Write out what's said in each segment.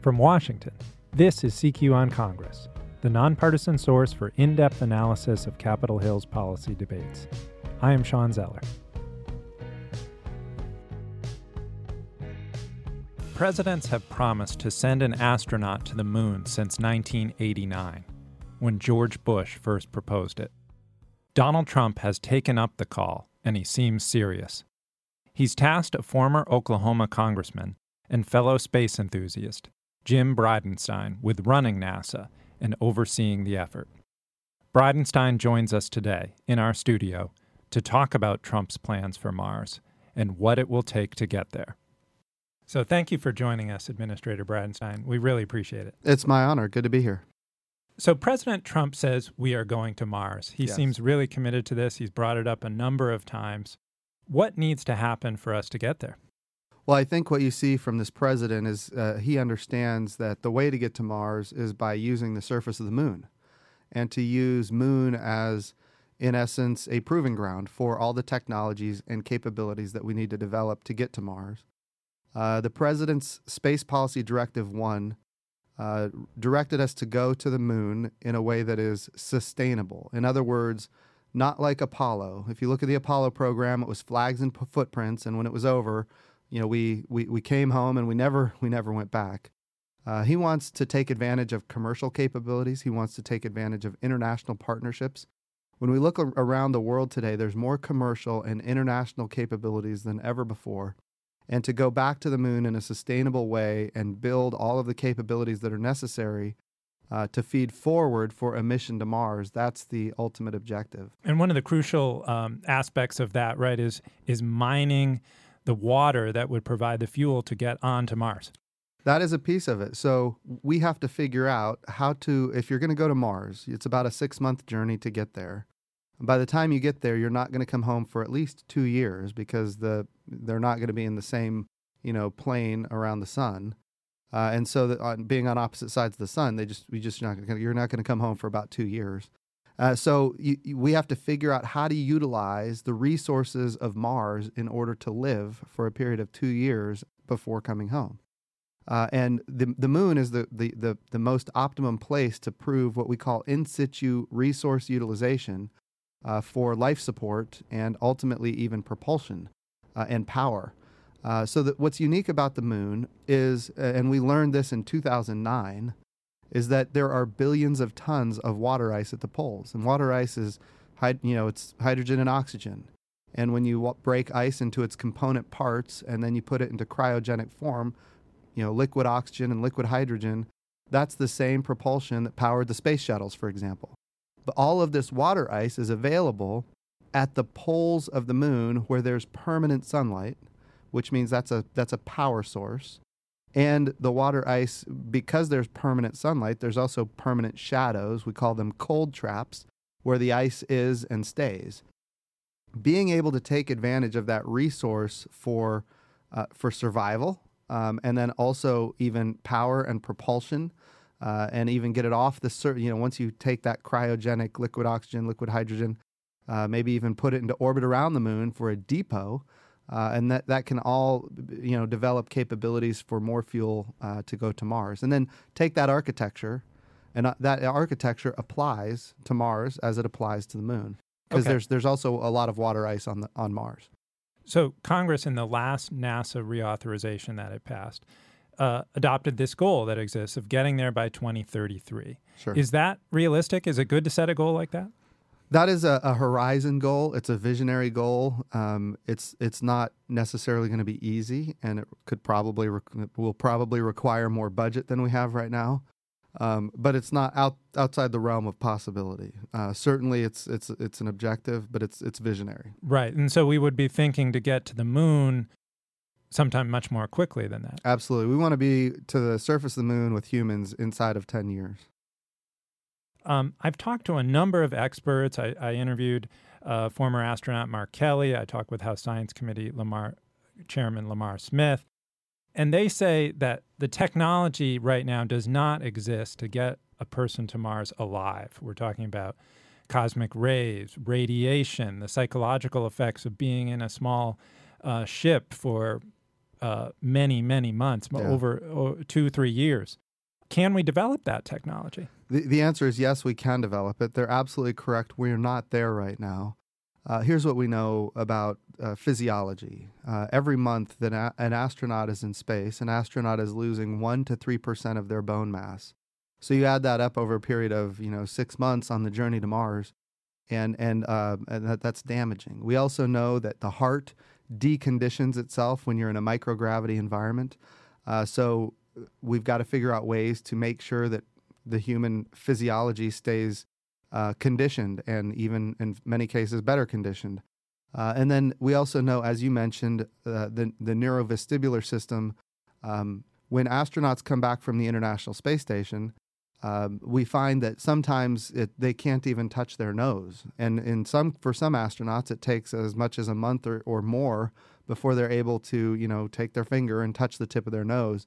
From Washington, this is CQ on Congress, the nonpartisan source for in depth analysis of Capitol Hill's policy debates. I am Shawn Zeller. Presidents have promised to send an astronaut to the moon since 1989, when George Bush first proposed it. Donald Trump has taken up the call, and he seems serious. He's tasked a former Oklahoma congressman and fellow space enthusiast, Jim Bridenstine, with running NASA and overseeing the effort. Bridenstine joins us today in our studio to talk about Trump's plans for Mars and what it will take to get there. So, thank you for joining us, Administrator Bridenstine. We really appreciate it. It's my honor. Good to be here. So, President Trump says we are going to Mars. He Yes. seems really committed to this. He's brought it up a number of times. What needs to happen for us to get there? Well, I think what you see from this president is uh, he understands that the way to get to Mars is by using the surface of the moon and to use moon as, in essence, a proving ground for all the technologies and capabilities that we need to develop to get to Mars. Uh, the president's Space Policy Directive 1 uh, directed us to go to the moon in a way that is sustainable. In other words, not like Apollo. If you look at the Apollo program, it was flags and p- footprints, and when it was over, you know, we, we, we came home and we never we never went back. Uh, he wants to take advantage of commercial capabilities. He wants to take advantage of international partnerships. When we look ar- around the world today, there's more commercial and international capabilities than ever before. And to go back to the moon in a sustainable way and build all of the capabilities that are necessary uh, to feed forward for a mission to Mars, that's the ultimate objective. And one of the crucial um, aspects of that, right, is is mining the water that would provide the fuel to get onto Mars. That is a piece of it. So we have to figure out how to, if you're going to go to Mars, it's about a six month journey to get there. By the time you get there, you're not going to come home for at least two years because the they're not going to be in the same you know plane around the sun, uh, and so being on opposite sides of the sun, they just we just not gonna, you're not going to come home for about two years. Uh, so you, you- we have to figure out how to utilize the resources of Mars in order to live for a period of two years before coming home. Uh, and the, the moon is the, the, the, the most optimum place to prove what we call in situ resource utilization uh, for life support and ultimately even propulsion uh, and power. Uh, so that what's unique about the moon is, uh, and we learned this in 2009, is that there are billions of tons of water ice at the poles, and water ice is, you know, it's hydrogen and oxygen. And when you break ice into its component parts and then you put it into cryogenic form, you know, liquid oxygen and liquid hydrogen, that's the same propulsion that powered the space shuttles, for example. But all of this water ice is available at the poles of the moon where there's permanent sunlight, which means that's a that's a power source. And the water ice, because there's permanent sunlight, there's also permanent shadows. We call them cold traps, where the ice is and stays. Being able to take advantage of that resource for uh, for survival, um, and then also even power and propulsion, uh, and even get it off the sur- you know once you take that cryogenic liquid oxygen, liquid hydrogen, uh, maybe even put it into orbit around the moon for a depot, uh, and that that can all you know develop capabilities for more fuel uh, to go to Mars, and then take that architecture, and uh, that architecture applies to Mars as it applies to the moon, because Okay. there's there's also a lot of water ice on the on Mars. So, Congress, in the last NASA reauthorization that it passed, uh, adopted this goal that exists of getting there by 2033. Sure. Is that realistic? Is it good to set a goal like that? That is a, a horizon goal. It's a visionary goal. Um, it's it's not necessarily going to be easy, and it could probably re- will probably require more budget than we have right now. Um, but it's not out outside the realm of possibility. Uh, certainly, it's it's it's an objective, but it's it's visionary. Right. And so we would be thinking to get to the moon sometime much more quickly than that. Absolutely, we want to be to the surface of the moon with humans inside of ten years. Um, I've talked to a number of experts. I, I interviewed uh, former astronaut Mark Kelly. I talked with House Science Committee Lamar Chairman Lamar Smith. And they say that the technology right now does not exist to get a person to Mars alive. We're talking about cosmic rays, radiation, the psychological effects of being in a small uh, ship for uh, many, many months, Yeah. over oh, two, three years. Can we develop that technology? The, the answer is yes, we can develop it. They're absolutely correct. We're not there right now. Uh, here's what we know about uh, physiology. Uh, every month that a- an astronaut is in space, an astronaut is losing 1 to 3% of their bone mass. So you add that up over a period of, you know, six months on the journey to Mars, and, and, uh, and that, that's damaging. We also know that the heart deconditions itself when you're in a microgravity environment. Uh, so we've got to figure out ways to make sure that the human physiology stays uh, conditioned and even in many cases better conditioned. Uh, and then we also know, as you mentioned, uh, the, the neurovestibular system. Um, when astronauts come back from the International Space Station, um, we find that sometimes it, they can't even touch their nose. And in some, for some astronauts, it takes as much as a month or, or more before they're able to, you know, take their finger and touch the tip of their nose.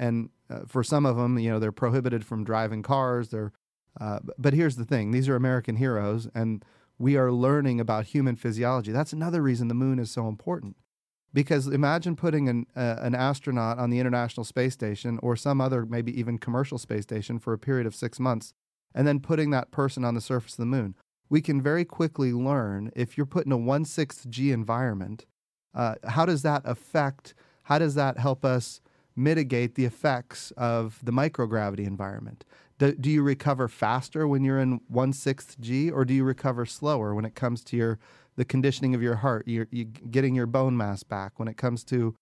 And uh, for some of them, you know, they're prohibited from driving cars. They're, uh, but here's the thing: these are American heroes, and we are learning about human physiology. That's another reason the moon is so important. Because imagine putting an uh, an astronaut on the International Space Station or some other, maybe even commercial space station for a period of six months, and then putting that person on the surface of the moon. We can very quickly learn if you're put in a one sixth G environment, uh, how does that affect? How does that help us mitigate the effects of the microgravity environment? Do, do you recover faster when you're in one sixth G, or do you recover slower when it comes to your the conditioning of your heart, you you getting your bone mass back when it comes to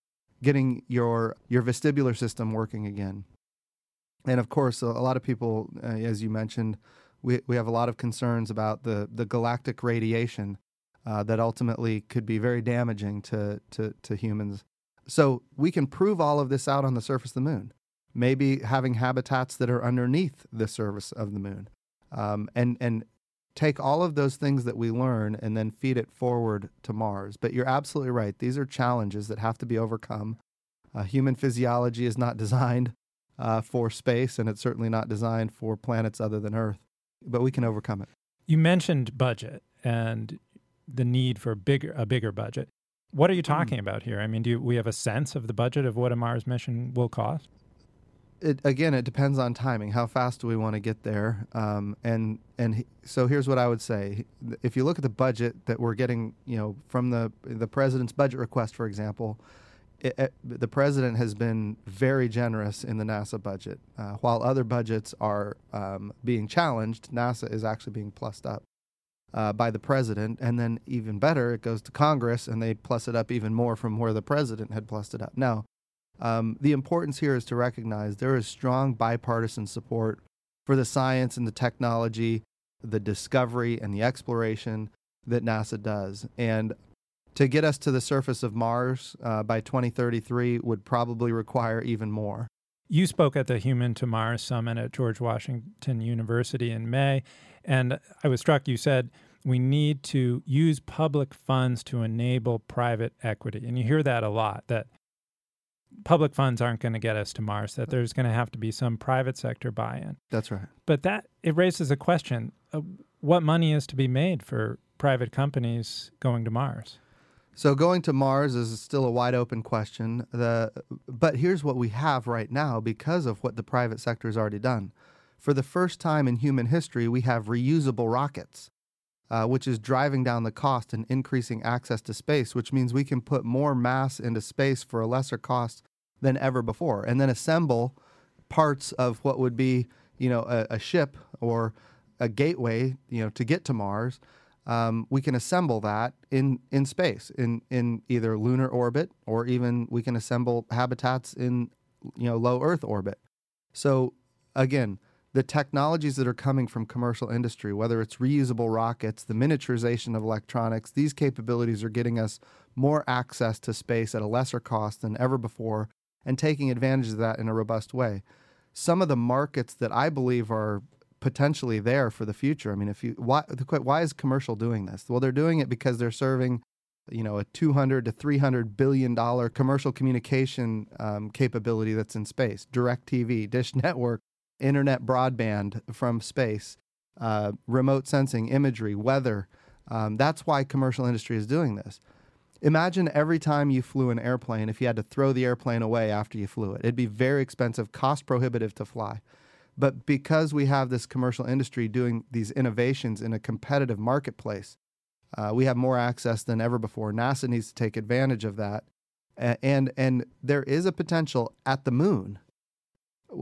getting your your vestibular system working again? And of course, a, a lot of people, uh, as you mentioned, we we have a lot of concerns about the the galactic radiation uh, that ultimately could be very damaging to to to humans. So we can prove all of this out on the surface of the moon. Maybe having habitats that are underneath the surface of the moon, um, and and take all of those things that we learn and then feed it forward to Mars. But you're absolutely right; these are challenges that have to be overcome. Uh, human physiology is not designed uh, for space, and it's certainly not designed for planets other than Earth. But we can overcome it. You mentioned budget and the need for bigger a bigger budget. What are you talking about here? I mean, do you, we have a sense of the budget of what a Mars mission will cost? it again it depends on timing. How fast do we want to get there? Um, and and he- so here's what i would say. If you look at the budget that we're getting you know from the the president's budget request for example it, it- the president has been very generous in the nasa budget uh, while other budgets are um, being challenged nasa is actually being plussed up uh, by the president and then even better it goes to congress and they plus it up even more from where the president had plussed it up now um, the importance here is to recognize there is strong bipartisan support for the science and the technology, the discovery and the exploration that NASA does. And to get us to the surface of Mars uh, by 2033 would probably require even more. You spoke at the Human to Mars Summit at George Washington University in May, and I was struck you said we need to use public funds to enable private equity. And you hear that a lot that public funds aren't going to get us to Mars, that there's going to have to be some private sector buy in. That's right. But that it raises a question of what money is to be made for private companies going to Mars. So going to Mars is still a wide open question. The, but here's what we have right now because of what the private sector has already done. For the first time in human history, we have reusable rockets, uh, which is driving down the cost and increasing access to space, which means we can put more mass into space for a lesser cost than ever before, and then assemble parts of what would be, you know, a, a ship or a gateway, you know, to get to Mars um, we can assemble that in, in space, in, in either lunar orbit, or even we can assemble habitats in you know low Earth orbit. So again, the technologies that are coming from commercial industry, whether it's reusable rockets, the miniaturization of electronics, these capabilities are getting us more access to space at a lesser cost than ever before, and taking advantage of that in a robust way. Some of the markets that I believe are potentially there for the future. I mean, if you why why is commercial doing this? Well, they're doing it because they're serving, you know, a 200 to 300 billion dollar commercial communication um, capability that's in space. DirecTV, Dish Network, internet broadband from space, uh, remote sensing, imagery, weather. Um, that's why commercial industry is doing this. Imagine every time you flew an airplane if you had to throw the airplane away after you flew it. It'd be very expensive, cost prohibitive to fly. But because we have this commercial industry doing these innovations in a competitive marketplace, uh, we have more access than ever before. NASA needs to take advantage of that. And, and there is a potential at the moon.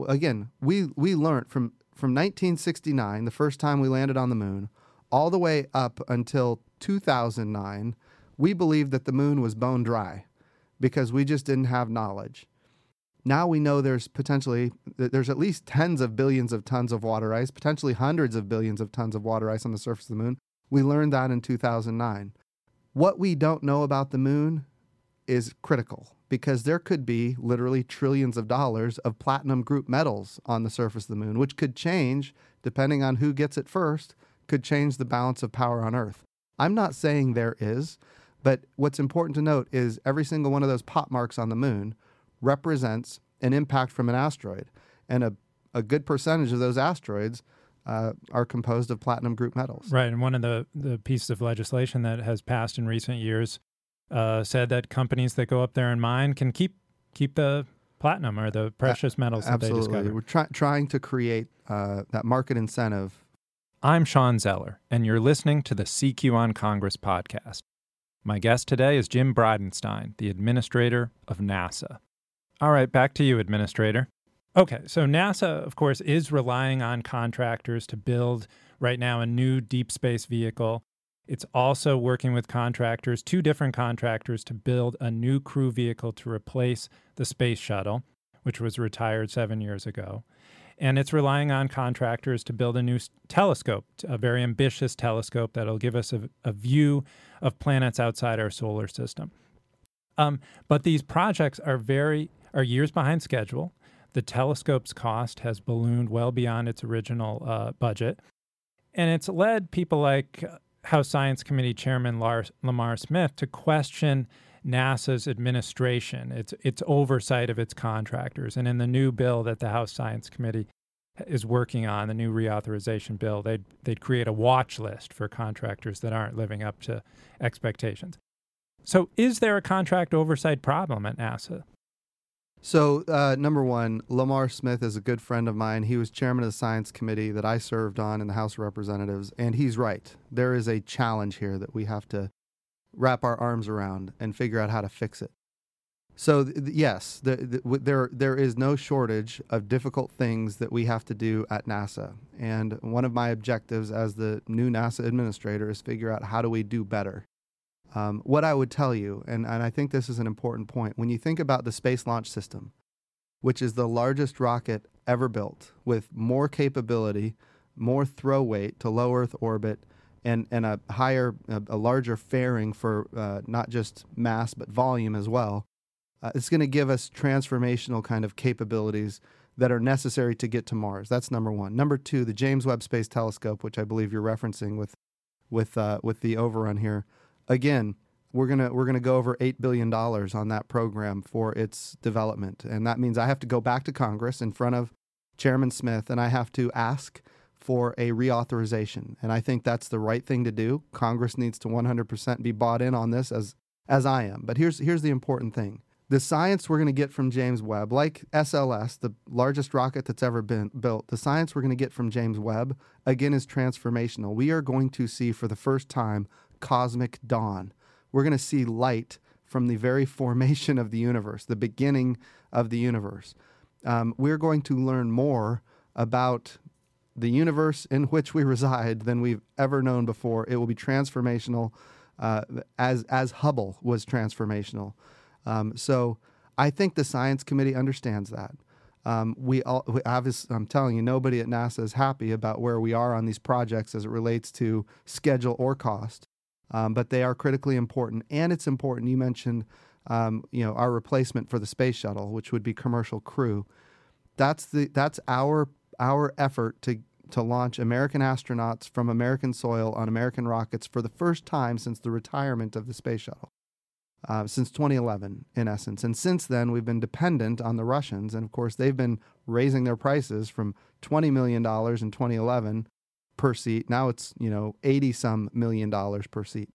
Again, we, we learned from, from 1969, the first time we landed on the moon, all the way up until 2009, we believed that the moon was bone dry because we just didn't have knowledge. Now we know there's potentially there's at least tens of billions of tons of water ice, potentially hundreds of billions of tons of water ice on the surface of the moon. We learned that in 2009. What we don't know about the moon is critical because there could be literally trillions of dollars of platinum group metals on the surface of the moon, which could change, depending on who gets it first, could change the balance of power on Earth. I'm not saying there is, but what's important to note is every single one of those pot marks on the moon represents an impact from an asteroid. And a, a good percentage of those asteroids uh, are composed of platinum group metals. Right. And one of the, the pieces of legislation that has passed in recent years uh, said that companies that go up there and mine can keep keep the platinum or the precious metals that Absolutely. they discover. We're try- trying to create uh, that market incentive. I'm Shawn Zeller, and you're listening to the CQ on Congress podcast. My guest today is Jim Bridenstine, the administrator of NASA. All right, back to you, administrator. Okay, so NASA, of course, is relying on contractors to build right now a new deep space vehicle. It's also working with contractors, two different contractors, to build a new crew vehicle to replace the space shuttle, which was retired seven years ago. And it's relying on contractors to build a new telescope, a very ambitious telescope that'll give us a, a view of planets outside our solar system. Um, but these projects are very are years behind schedule. The telescope's cost has ballooned well beyond its original uh, budget, and it's led people like House Science Committee Chairman Lars, Lamar Smith to question NASA's administration, its its oversight of its contractors. And in the new bill that the House Science Committee is working on, the new reauthorization bill, they'd they'd create a watch list for contractors that aren't living up to expectations. So, is there a contract oversight problem at NASA? So, uh, number one, Lamar Smith is a good friend of mine. He was chairman of the science committee that I served on in the House of Representatives, and he's right. There is a challenge here that we have to wrap our arms around and figure out how to fix it. So, th- yes, the, the, w- there there is no shortage of difficult things that we have to do at NASA, and one of my objectives as the new NASA administrator is figure out how do we do better. Um, what I would tell you, and, and I think this is an important point, when you think about the Space Launch System, which is the largest rocket ever built with more capability, more throw weight to low Earth orbit, and, and a higher, a, a larger fairing for uh, not just mass but volume as well, uh, it's going to give us transformational kind of capabilities that are necessary to get to Mars. That's number one. Number two, the James Webb Space Telescope, which I believe you're referencing with, with, uh, with the overrun here again, we're gonna we're gonna go over eight billion dollars on that program for its development, and that means I have to go back to Congress in front of Chairman Smith, and I have to ask for a reauthorization. And I think that's the right thing to do. Congress needs to 100% be bought in on this as as I am. But here's here's the important thing. The science we're going to get from James Webb, like SLS, the largest rocket that's ever been built, the science we're going to get from James Webb, again, is transformational. We are going to see for the first time cosmic dawn. We're going to see light from the very formation of the universe, the beginning of the universe. Um, we're going to learn more about the universe in which we reside than we've ever known before. It will be transformational, uh, as as Hubble was transformational. Um, so I think the science committee understands that. Um, we all, we obviously, I'm telling you, nobody at NASA is happy about where we are on these projects as it relates to schedule or cost um, but they are critically important. And it's important. You mentioned, um, you know, our replacement for the space shuttle, which would be commercial crew. That's the that's our our effort to to launch American astronauts from American soil on American rockets for the first time since the retirement of the space shuttle. Uh, since 2011, in essence. And since then, we've been dependent on the Russians. And of course, they've been raising their prices from $20 million in 2011 per seat. Now it's, you know, 80 some million dollars per seat.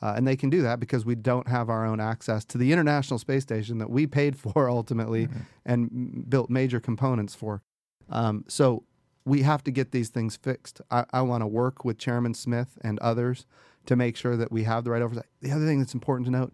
Uh, and they can do that because we don't have our own access to the International Space Station that we paid for ultimately mm-hmm. and m- built major components for. Um, so we have to get these things fixed. I, I want to work with Chairman Smith and others to make sure that we have the right oversight. The other thing that's important to note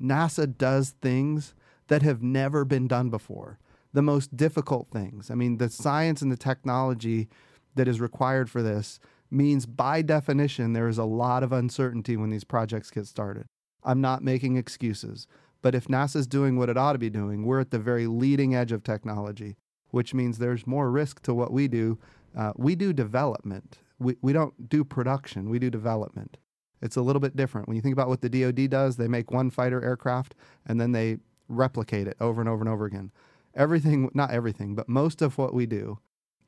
NASA does things that have never been done before, the most difficult things. I mean, the science and the technology that is required for this means by definition there is a lot of uncertainty when these projects get started. I'm not making excuses, but if NASA's doing what it ought to be doing, we're at the very leading edge of technology, which means there's more risk to what we do. Uh, we do development. We, we don't do production, we do development. It's a little bit different. When you think about what the DoD does, they make one fighter aircraft and then they replicate it over and over and over again. Everything, not everything, but most of what we do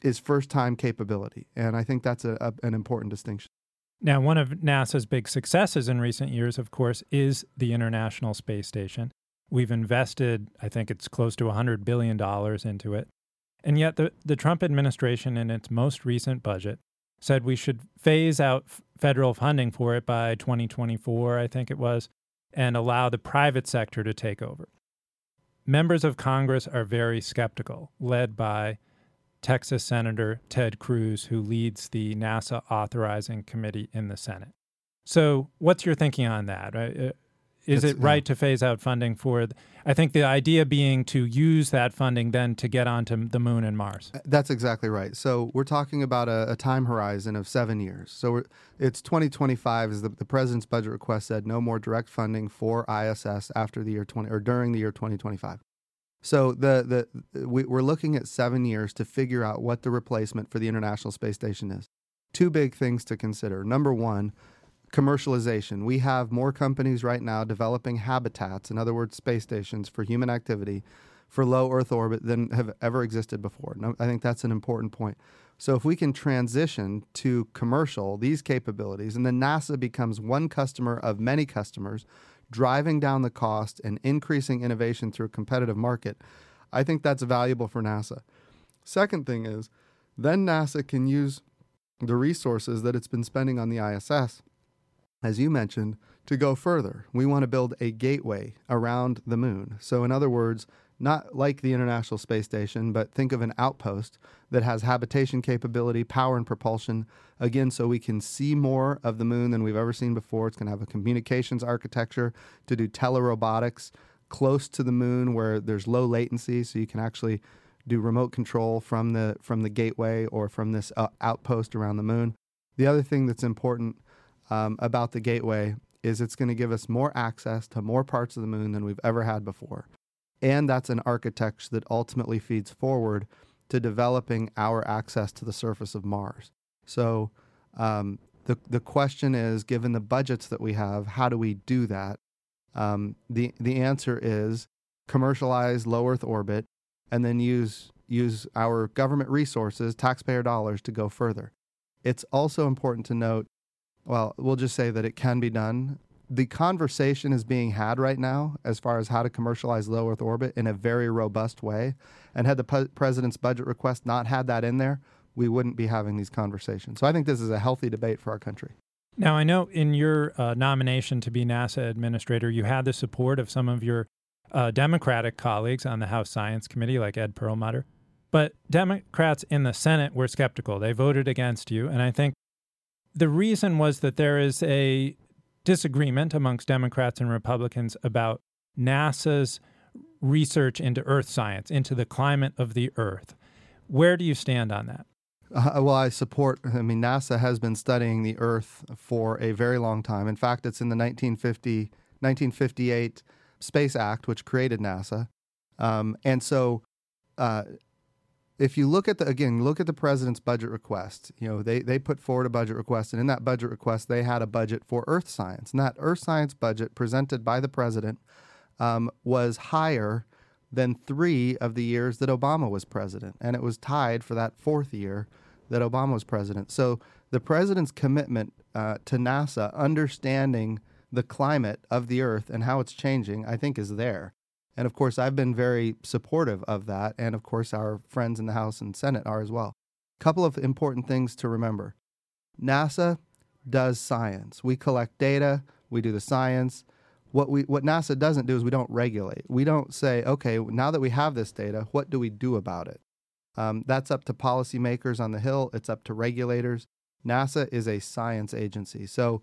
is first time capability. And I think that's a, a, an important distinction. Now, one of NASA's big successes in recent years, of course, is the International Space Station. We've invested, I think it's close to $100 billion into it. And yet, the, the Trump administration, in its most recent budget, said we should phase out f- federal funding for it by 2024, I think it was, and allow the private sector to take over. Members of Congress are very skeptical, led by Texas Senator Ted Cruz, who leads the NASA authorizing committee in the Senate. So, what's your thinking on that? Uh, it's, it right yeah. to phase out funding for? I think the idea being to use that funding then to get onto the moon and Mars. Uh, that's exactly right. So we're talking about a, a time horizon of seven years. So it's 2025, as the, the president's budget request said, no more direct funding for ISS after the year 20 or during the year 2025. So the the we, we're looking at seven years to figure out what the replacement for the International Space Station is. Two big things to consider. Number one, commercialization. We have more companies right now developing habitats, in other words, space stations for human activity, for low Earth orbit than have ever existed before. I think that's an important point. So if we can transition to commercial these capabilities, and then NASA becomes one customer of many customers driving down the cost and increasing innovation through a competitive market, I think that's valuable for NASA. Second thing is, then NASA can use the resources that it's been spending on the ISS, as you mentioned, to go further. We want to build a gateway around the moon. So, in other words, not like the International Space Station, but think of an outpost that has habitation capability, power, and propulsion. Again, so we can see more of the moon than we've ever seen before. It's going to have a communications architecture to do telerobotics close to the moon where there's low latency, so you can actually do remote control from the from the gateway or from this uh, outpost around the moon. The other thing that's important um, about the gateway is it's going to give us more access to more parts of the moon than we've ever had before. And that's an architecture that ultimately feeds forward to developing our access to the surface of Mars. So um, the, the question is given the budgets that we have, how do we do that? Um, the, the answer is commercialize low Earth orbit and then use, use our government resources, taxpayer dollars, to go further. It's also important to note well, we'll just say that it can be done the conversation is being had right now as far as how to commercialize low Earth orbit in a very robust way. And had the president's budget request not had that in there, we wouldn't be having these conversations. So I think this is a healthy debate for our country. Now, I know in your uh, nomination to be NASA administrator, you had the support of some of your uh, Democratic colleagues on the House Science Committee, like Ed Perlmutter. But Democrats in the Senate were skeptical. They voted against you. And I think the reason was that there is a disagreement amongst Democrats and Republicans about NASA's research into Earth science, into the climate of the Earth. Where do you stand on that? Uh, well, I support, I mean, NASA has been studying the Earth for a very long time. In fact, it's in the 1950, 1958 Space Act, which created NASA. Um, and so uh, if you look at the again look at the president's budget request you know they they put forward a budget request and in that budget request they had a budget for earth science and that earth science budget presented by the president um, was higher than three of the years that obama was president and it was tied for that fourth year that obama was president. So the president's commitment uh, to nasa understanding the climate of the earth and how it's changing i think is there and of course, I've been very supportive of that. And of course, our friends in the House and Senate are as well. A couple of important things to remember NASA does science. We collect data, we do the science. What we what NASA doesn't do is we don't regulate. We don't say, okay, now that we have this data, what do we do about it? Um, that's up to policymakers on the Hill. It's up to regulators. NASA is a science agency. So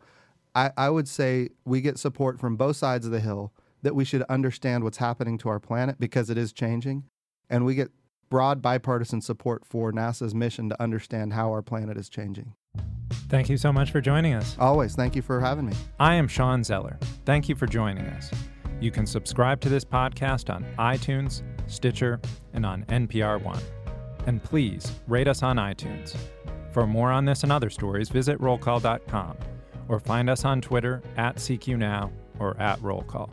I, I would say we get support from both sides of the Hill that we should understand what's happening to our planet because it is changing. And we get broad bipartisan support for NASA's mission to understand how our planet is changing. Thank you so much for joining us. Always. Thank you for having me. I am Shawn Zeller. Thank you for joining us. You can subscribe to this podcast on iTunes, Stitcher, and on NPR One. And please rate us on iTunes. For more on this and other stories, visit rollcall.com or find us on Twitter at CQNow or at Roll Call.